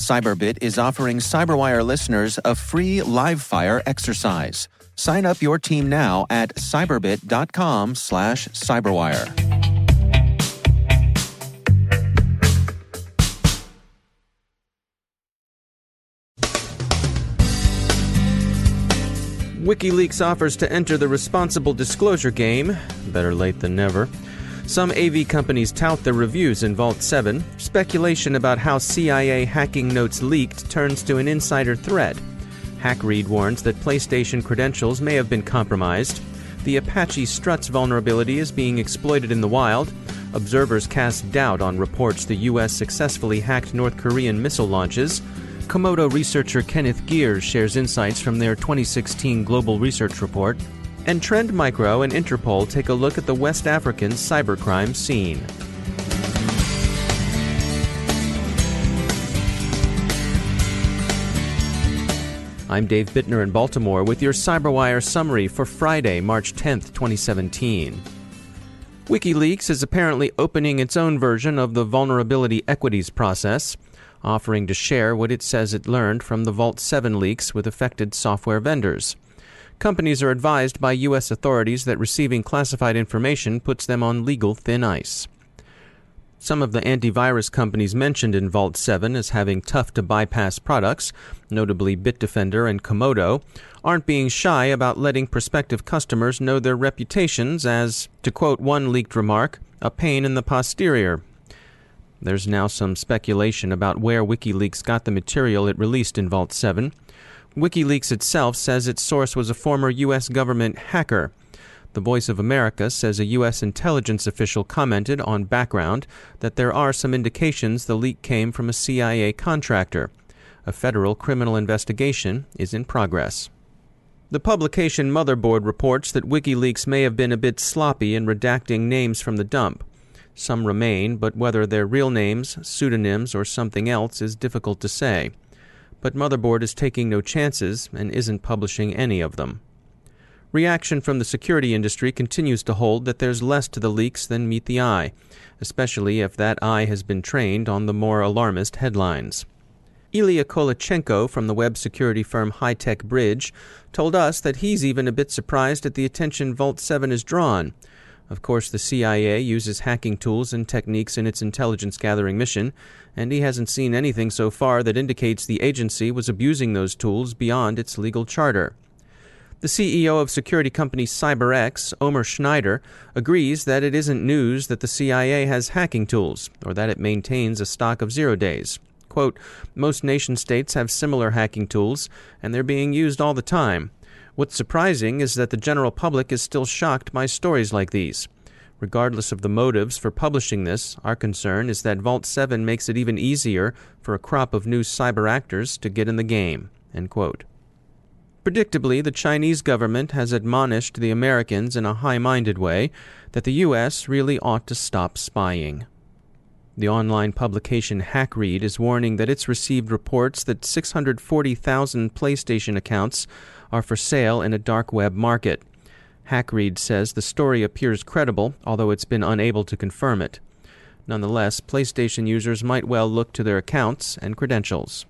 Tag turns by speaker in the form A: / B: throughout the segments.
A: Cyberbit is offering Cyberwire listeners a free live fire exercise. Sign up your team now at cyberbit.com slash cyberwire.
B: WikiLeaks offers to enter the responsible disclosure game. Better late than never. Some AV companies tout their reviews in Vault 7. Speculation about how CIA hacking notes leaked turns to an insider threat. HackRead warns that PlayStation credentials may have been compromised. The Apache Struts vulnerability is being exploited in the wild. Observers cast doubt on reports the U.S. successfully hacked North Korean missile launches. Comodo researcher Kenneth Geers shares insights from their 2016 Global Research Report. And Trend Micro and Interpol take a look at the West African cybercrime scene. I'm Dave Bittner in Baltimore with your CyberWire summary for Friday, March 10th, 2017. WikiLeaks is apparently opening its own version of the vulnerability equities process offering to share what it says it learned from the Vault 7 leaks with affected software vendors. Companies are advised by U.S. authorities that receiving classified information puts them on legal thin ice. Some of the antivirus companies mentioned in Vault 7 as having tough to bypass products, notably Bitdefender and Comodo, aren't being shy about letting prospective customers know their reputations as, to quote one leaked remark, a pain in the posterior. There's now some speculation about where WikiLeaks got the material it released in Vault 7. WikiLeaks itself says its source was a former U.S. government hacker. The Voice of America says a U.S. intelligence official commented on background that there are some indications the leak came from a CIA contractor. A federal criminal investigation is in progress. The publication Motherboard reports that WikiLeaks may have been a bit sloppy in redacting names from the dump. Some remain, but whether they're real names, pseudonyms, or something else is difficult to say. But Motherboard is taking no chances and isn't publishing any of them. Reaction from the security industry continues to hold that there's less to the leaks than meet the eye, especially if that eye has been trained on the more alarmist headlines. Ilya Kolochenko from the web security firm High Tech Bridge told us that he's even a bit surprised at the attention Vault 7 has drawn, of course, the CIA uses hacking tools and techniques in its intelligence gathering mission, and he hasn't seen anything so far that indicates the agency was abusing those tools beyond its legal charter. The CEO of security company CyberX, Omer Schneider, agrees that it isn't news that the CIA has hacking tools, or that it maintains a stock of zero days. Quote, Most nation states have similar hacking tools, and they're being used all the time. What's surprising is that the general public is still shocked by stories like these. Regardless of the motives for publishing this, our concern is that Vault 7 makes it even easier for a crop of new cyber actors to get in the game. Predictably, the Chinese government has admonished the Americans in a high minded way that the U.S. really ought to stop spying. The online publication HackRead is warning that it's received reports that 640,000 PlayStation accounts are for sale in a dark web market. HackRead says the story appears credible, although it's been unable to confirm it. Nonetheless, PlayStation users might well look to their accounts and credentials.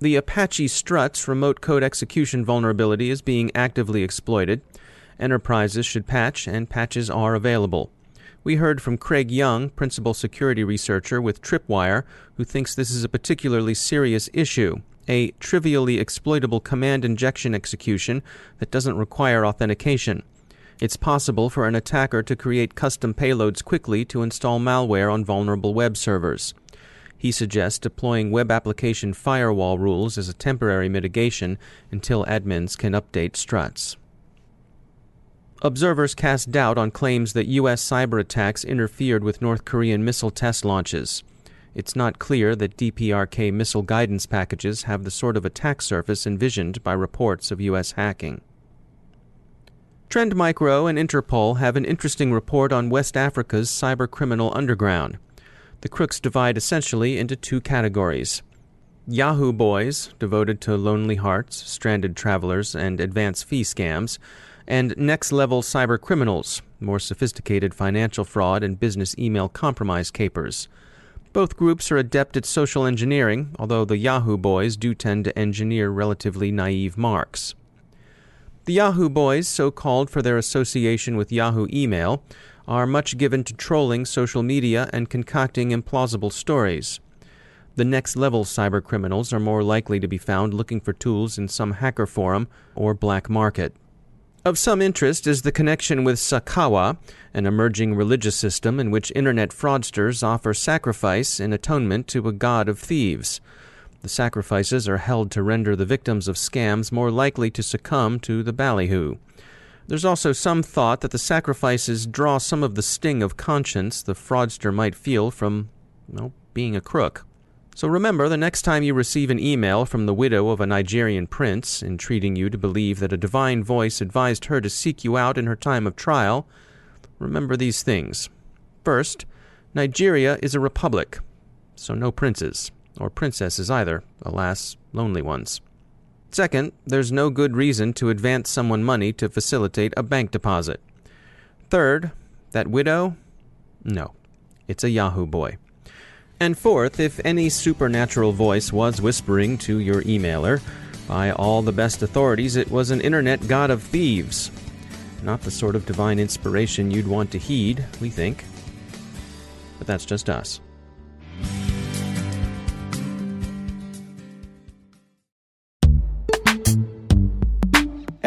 B: The Apache Struts remote code execution vulnerability is being actively exploited. Enterprises should patch, and patches are available. We heard from Craig Young, principal security researcher with Tripwire, who thinks this is a particularly serious issue a trivially exploitable command injection execution that doesn't require authentication. It's possible for an attacker to create custom payloads quickly to install malware on vulnerable web servers. He suggests deploying web application firewall rules as a temporary mitigation until admins can update struts. Observers cast doubt on claims that U.S. cyber attacks interfered with North Korean missile test launches. It's not clear that DPRK missile guidance packages have the sort of attack surface envisioned by reports of U.S. hacking. Trend Micro and Interpol have an interesting report on West Africa's cybercriminal underground. The crooks divide essentially into two categories Yahoo boys, devoted to lonely hearts, stranded travelers, and advance fee scams, and next level cyber criminals, more sophisticated financial fraud and business email compromise capers. Both groups are adept at social engineering, although the Yahoo boys do tend to engineer relatively naive marks. The Yahoo boys, so called for their association with Yahoo email, are much given to trolling social media and concocting implausible stories. The next level cybercriminals are more likely to be found looking for tools in some hacker forum or black market. Of some interest is the connection with Sakawa, an emerging religious system in which internet fraudsters offer sacrifice in atonement to a god of thieves. The sacrifices are held to render the victims of scams more likely to succumb to the ballyhoo. There's also some thought that the sacrifices draw some of the sting of conscience the fraudster might feel from, well, being a crook. So remember, the next time you receive an email from the widow of a Nigerian prince entreating you to believe that a divine voice advised her to seek you out in her time of trial, remember these things. First, Nigeria is a republic, so no princes, or princesses either, alas, lonely ones. Second, there's no good reason to advance someone money to facilitate a bank deposit. Third, that widow? No, it's a Yahoo boy. And fourth, if any supernatural voice was whispering to your emailer, by all the best authorities, it was an internet god of thieves. Not the sort of divine inspiration you'd want to heed, we think. But that's just us.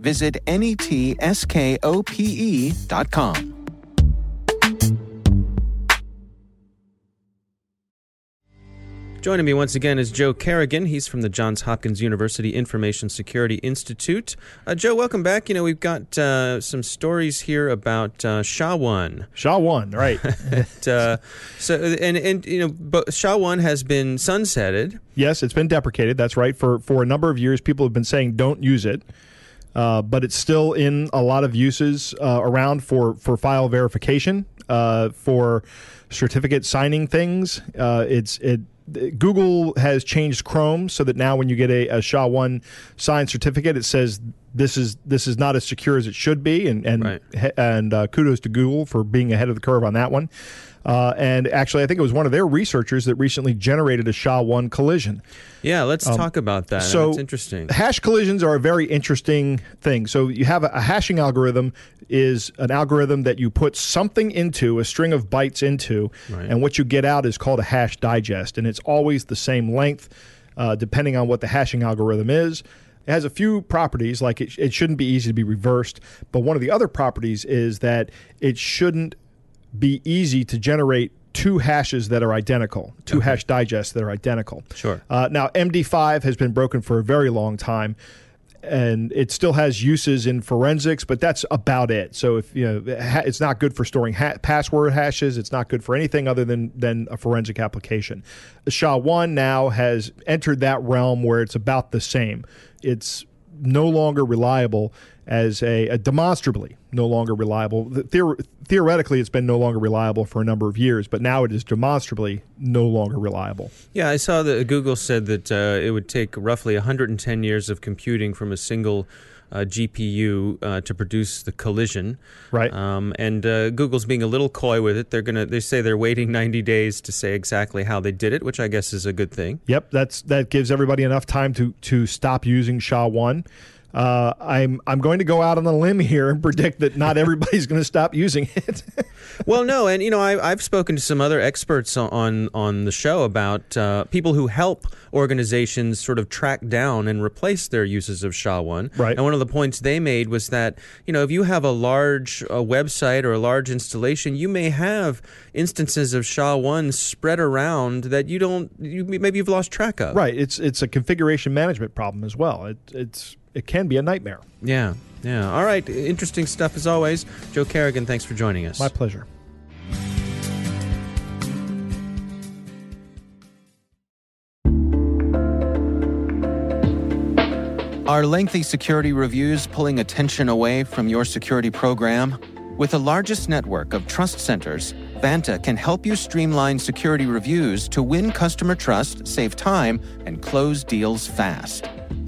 A: visit netskope.com.
B: Joining me once again is Joe Carrigan. He's from the Johns Hopkins University Information Security Institute. Uh, Joe, welcome back. You know, we've got uh, some stories here about uh, SHA-1.
C: SHA-1, right.
B: uh, so, and, and, you know, but SHA-1 has been sunsetted.
C: Yes, it's been deprecated. That's right. For, for a number of years, people have been saying don't use it. Uh, but it's still in a lot of uses uh, around for, for file verification, uh, for certificate signing things. Uh, it's it Google has changed Chrome so that now when you get a, a SHA-1 signed certificate, it says this is this is not as secure as it should be, and and
B: Right.
C: and uh, kudos to Google for being ahead of the curve on that one. Uh, and actually, I think it was one of their researchers that recently generated a SHA-1 collision.
B: Yeah, let's talk about that.
C: Um, So
B: it's interesting.
C: Hash collisions are a very interesting thing. So you have a, a hashing algorithm is an algorithm that you put something into a string of bytes into,
B: Right.
C: and what you get out is called a hash digest, and it's always the same length, uh, depending on what the hashing algorithm is. It has a few properties, like it, it shouldn't be easy to be reversed, but one of the other properties is that it shouldn't be easy to generate two hashes that are identical, two hash digests that are identical.
B: Sure.
C: Uh, now, MD5 has been broken for a very long time, and it still has uses in forensics, but that's about it. So, if you know, it's not good for storing ha- password hashes. It's not good for anything other than than a forensic application. SHA-1 now has entered that realm where it's about the same. It's no longer reliable as a, a demonstrably no longer reliable. The- theor- theoretically, it's been no longer reliable for a number of years, but now it is demonstrably no longer reliable.
B: Yeah, I saw that Google said that uh, it would take roughly 110 years of computing from a single GPU uh, to produce the collision.
C: Right.
B: Um, and uh, Google's being a little coy with it. They're gonna. They say they're waiting 90 days to say exactly how they did it, which I guess is a good thing.
C: Yep, that's that gives everybody enough time to to stop using SHA one. Uh, I'm I'm going to go out on a limb here and predict that not everybody's going to stop using it.
B: well, no, and you know, I, I've spoken to some other experts on on, the show about uh, people who help organizations sort of track down and replace their uses of SHA-1.
C: Right.
B: And one of the points they made was that you know, if you have a large uh, website or a large installation, you may have instances of SHA-1 spread around that you don't, you maybe you've lost track of.
C: right, it's it's a configuration management problem as well. It, it's it can be a nightmare.
B: Yeah. Yeah. All right. Interesting stuff as always. Joe Carrigan, thanks for joining us.
C: My pleasure.
A: Are lengthy security reviews pulling attention away from your security program? With the largest network of trust centers, Vanta can help you streamline security reviews to win customer trust, save time, and close deals fast.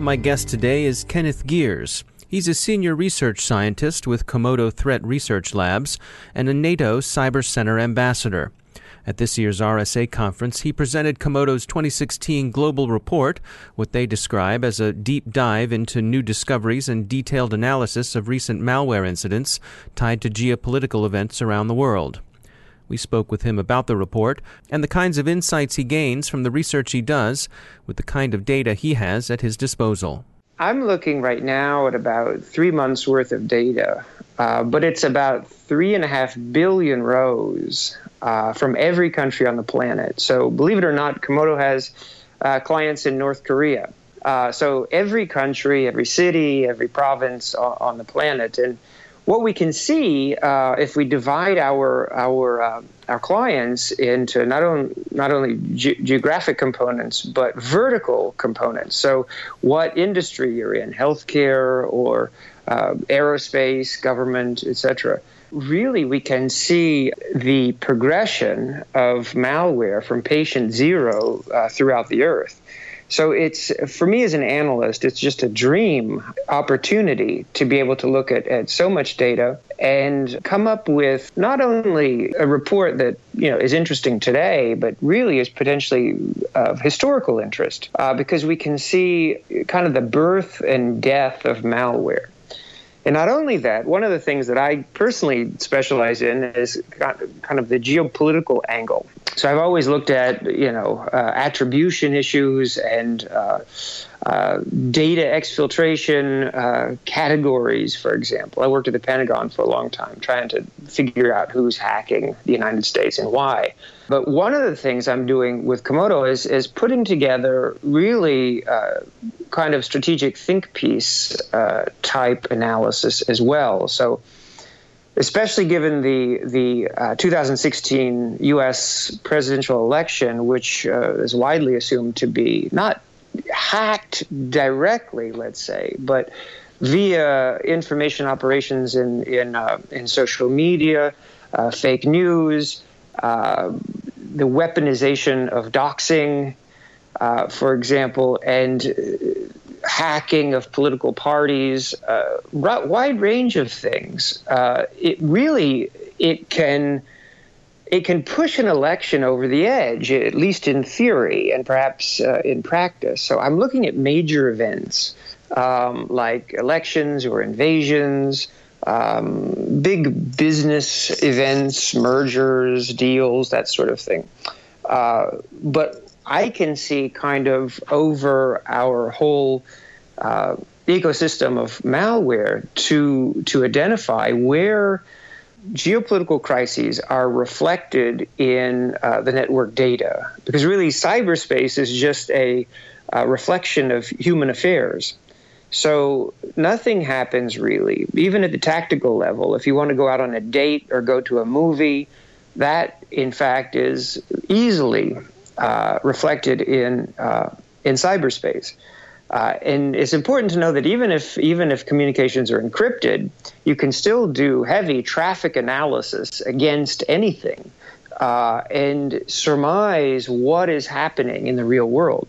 B: My guest today is Kenneth Geers. He's a senior research scientist with Comodo Threat Research Labs and a NATO Cyber Center ambassador. At this year's RSA conference, he presented Comodo's 2016 Global Report, what they describe as a deep dive into new discoveries and detailed analysis of recent malware incidents tied to geopolitical events around the world. We spoke with him about the report and the kinds of insights he gains from the research he does with the kind of data he has at his disposal.
D: I'm looking right now at about three months worth of data, uh, but it's about three and a half billion rows uh, from every country on the planet. So, believe it or not, Comodo has uh, clients in North Korea. Uh, so, every country, every city, every province on, on the planet. And what we can see uh, if we divide our our uh, our clients into not only not only ge- geographic components but vertical components. So, what industry you're in, healthcare or uh, aerospace, government, etc. Really, we can see the progression of malware from patient zero uh, throughout the earth. So it's for me as an analyst, it's just a dream opportunity to be able to look at, at so much data and come up with not only a report that you know is interesting today, but really is potentially of historical interest uh, because we can see kind of the birth and death of malware. And not only that, one of the things that I personally specialize in is kind of the geopolitical angle. So I've always looked at, you know, uh, attribution issues and uh, uh, data exfiltration uh, categories, for example. I worked at the Pentagon for a long time trying to figure out who's hacking the United States and why. But one of the things I'm doing with Comodo is, is putting together really uh, kind of strategic think piece uh, type analysis as well. So, especially given the the uh, 2016 U.S. presidential election, which uh, is widely assumed to be not hacked directly, let's say, but via information operations in in uh, in social media, uh, fake news, uh, the weaponization of doxing, uh, for example, and hacking of political parties, uh, wide range of things. Uh, it really it can it can push an election over the edge, at least in theory and perhaps uh, in practice. So I'm looking at major events um, like elections or invasions. Um, big business events, mergers, deals, that sort of thing. Uh, but I can see kind of over our whole uh, ecosystem of malware to to identify where geopolitical crises are reflected in uh, the network data. Because really cyberspace is just a, a, reflection of human affairs. So nothing happens really even at the tactical level. If you want to go out on a date or go to a movie that in fact is easily uh, reflected in uh, in cyberspace. Uh, and it's important to know that even if even if communications are encrypted, you can still do heavy traffic analysis against anything uh, and surmise what is happening in the real world.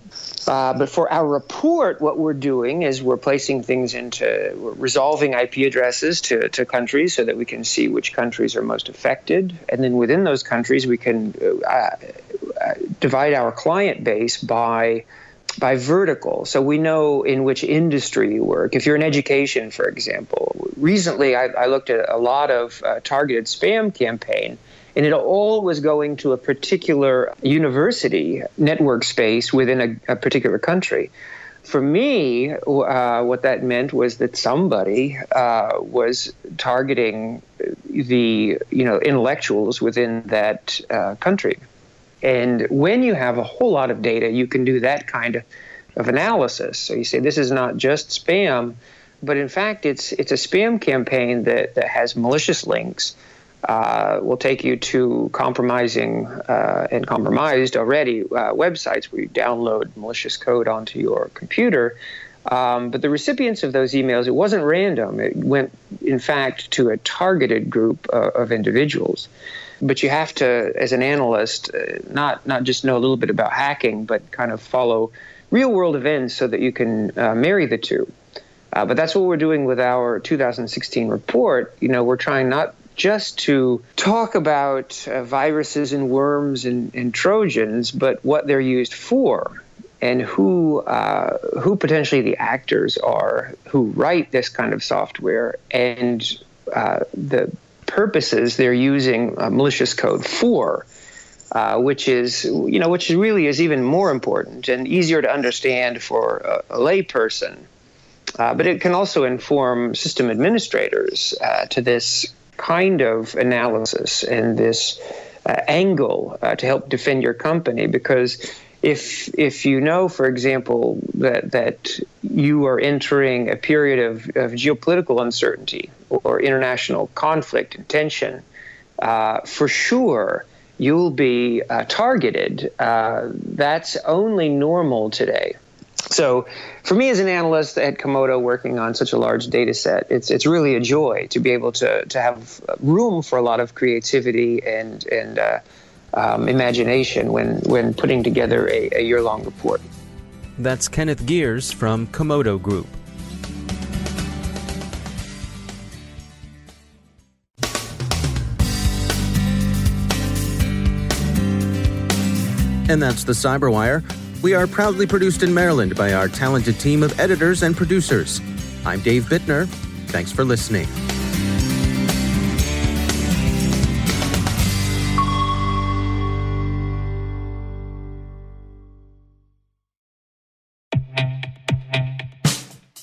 D: Uh, but for our report, what we're doing is we're placing things into resolving IP addresses to, to countries so that we can see which countries are most affected. And then within those countries, we can uh, uh divide our client base by by vertical. So we know in which industry you work. If you're in education, for example, recently I, I looked at a lot of uh, targeted spam campaign and it all was going to a particular university network space within a, a particular country. For me, uh, what that meant was that somebody uh, was targeting the you know intellectuals within that uh, country. And when you have a whole lot of data, you can do that kind of, of analysis. So you say this is not just spam, but in fact it's it's a spam campaign that, that has malicious links uh, will take you to compromising uh, and compromised already uh, websites where you download malicious code onto your computer. Um, but the recipients of those emails, it wasn't random. It went, in fact, to a targeted group uh, of individuals. But you have to, as an analyst, uh, not not just know a little bit about hacking, but kind of follow real world events so that you can uh, marry the two. but that's what we're doing with our 2016 report. You know, we're trying not just to talk about uh, viruses and worms and, and, Trojans, but what they're used for and who uh, who potentially the actors are who write this kind of software and uh, the purposes they're using uh, malicious code for. Uh, which is, you know, which really is even more important and easier to understand for a, a layperson. Uh, but it can also inform system administrators uh, to this kind of analysis and this uh, angle uh, to help defend your company because if if you know, for example, that that you are entering a period of, of geopolitical uncertainty or international conflict and tension, uh, for sure you'll be uh, targeted. Uh, that's only normal today. So, for me as an analyst at Comodo, working on such a large data set, it's it's really a joy to be able to to have room for a lot of creativity and and uh, um, imagination when when putting together a, a year long report.
B: That's Kenneth Geers from Comodo Group. And that's the Cyberwire. We are proudly produced in Maryland by our talented team of editors and producers. I'm Dave Bittner. Thanks for listening.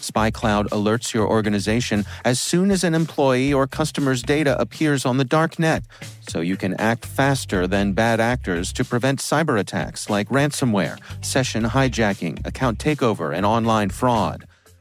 A: SpyCloud alerts your organization as soon as an employee or customer's data appears on the dark net, so you can act faster than bad actors to prevent cyber attacks like ransomware, session hijacking, account takeover, and online fraud.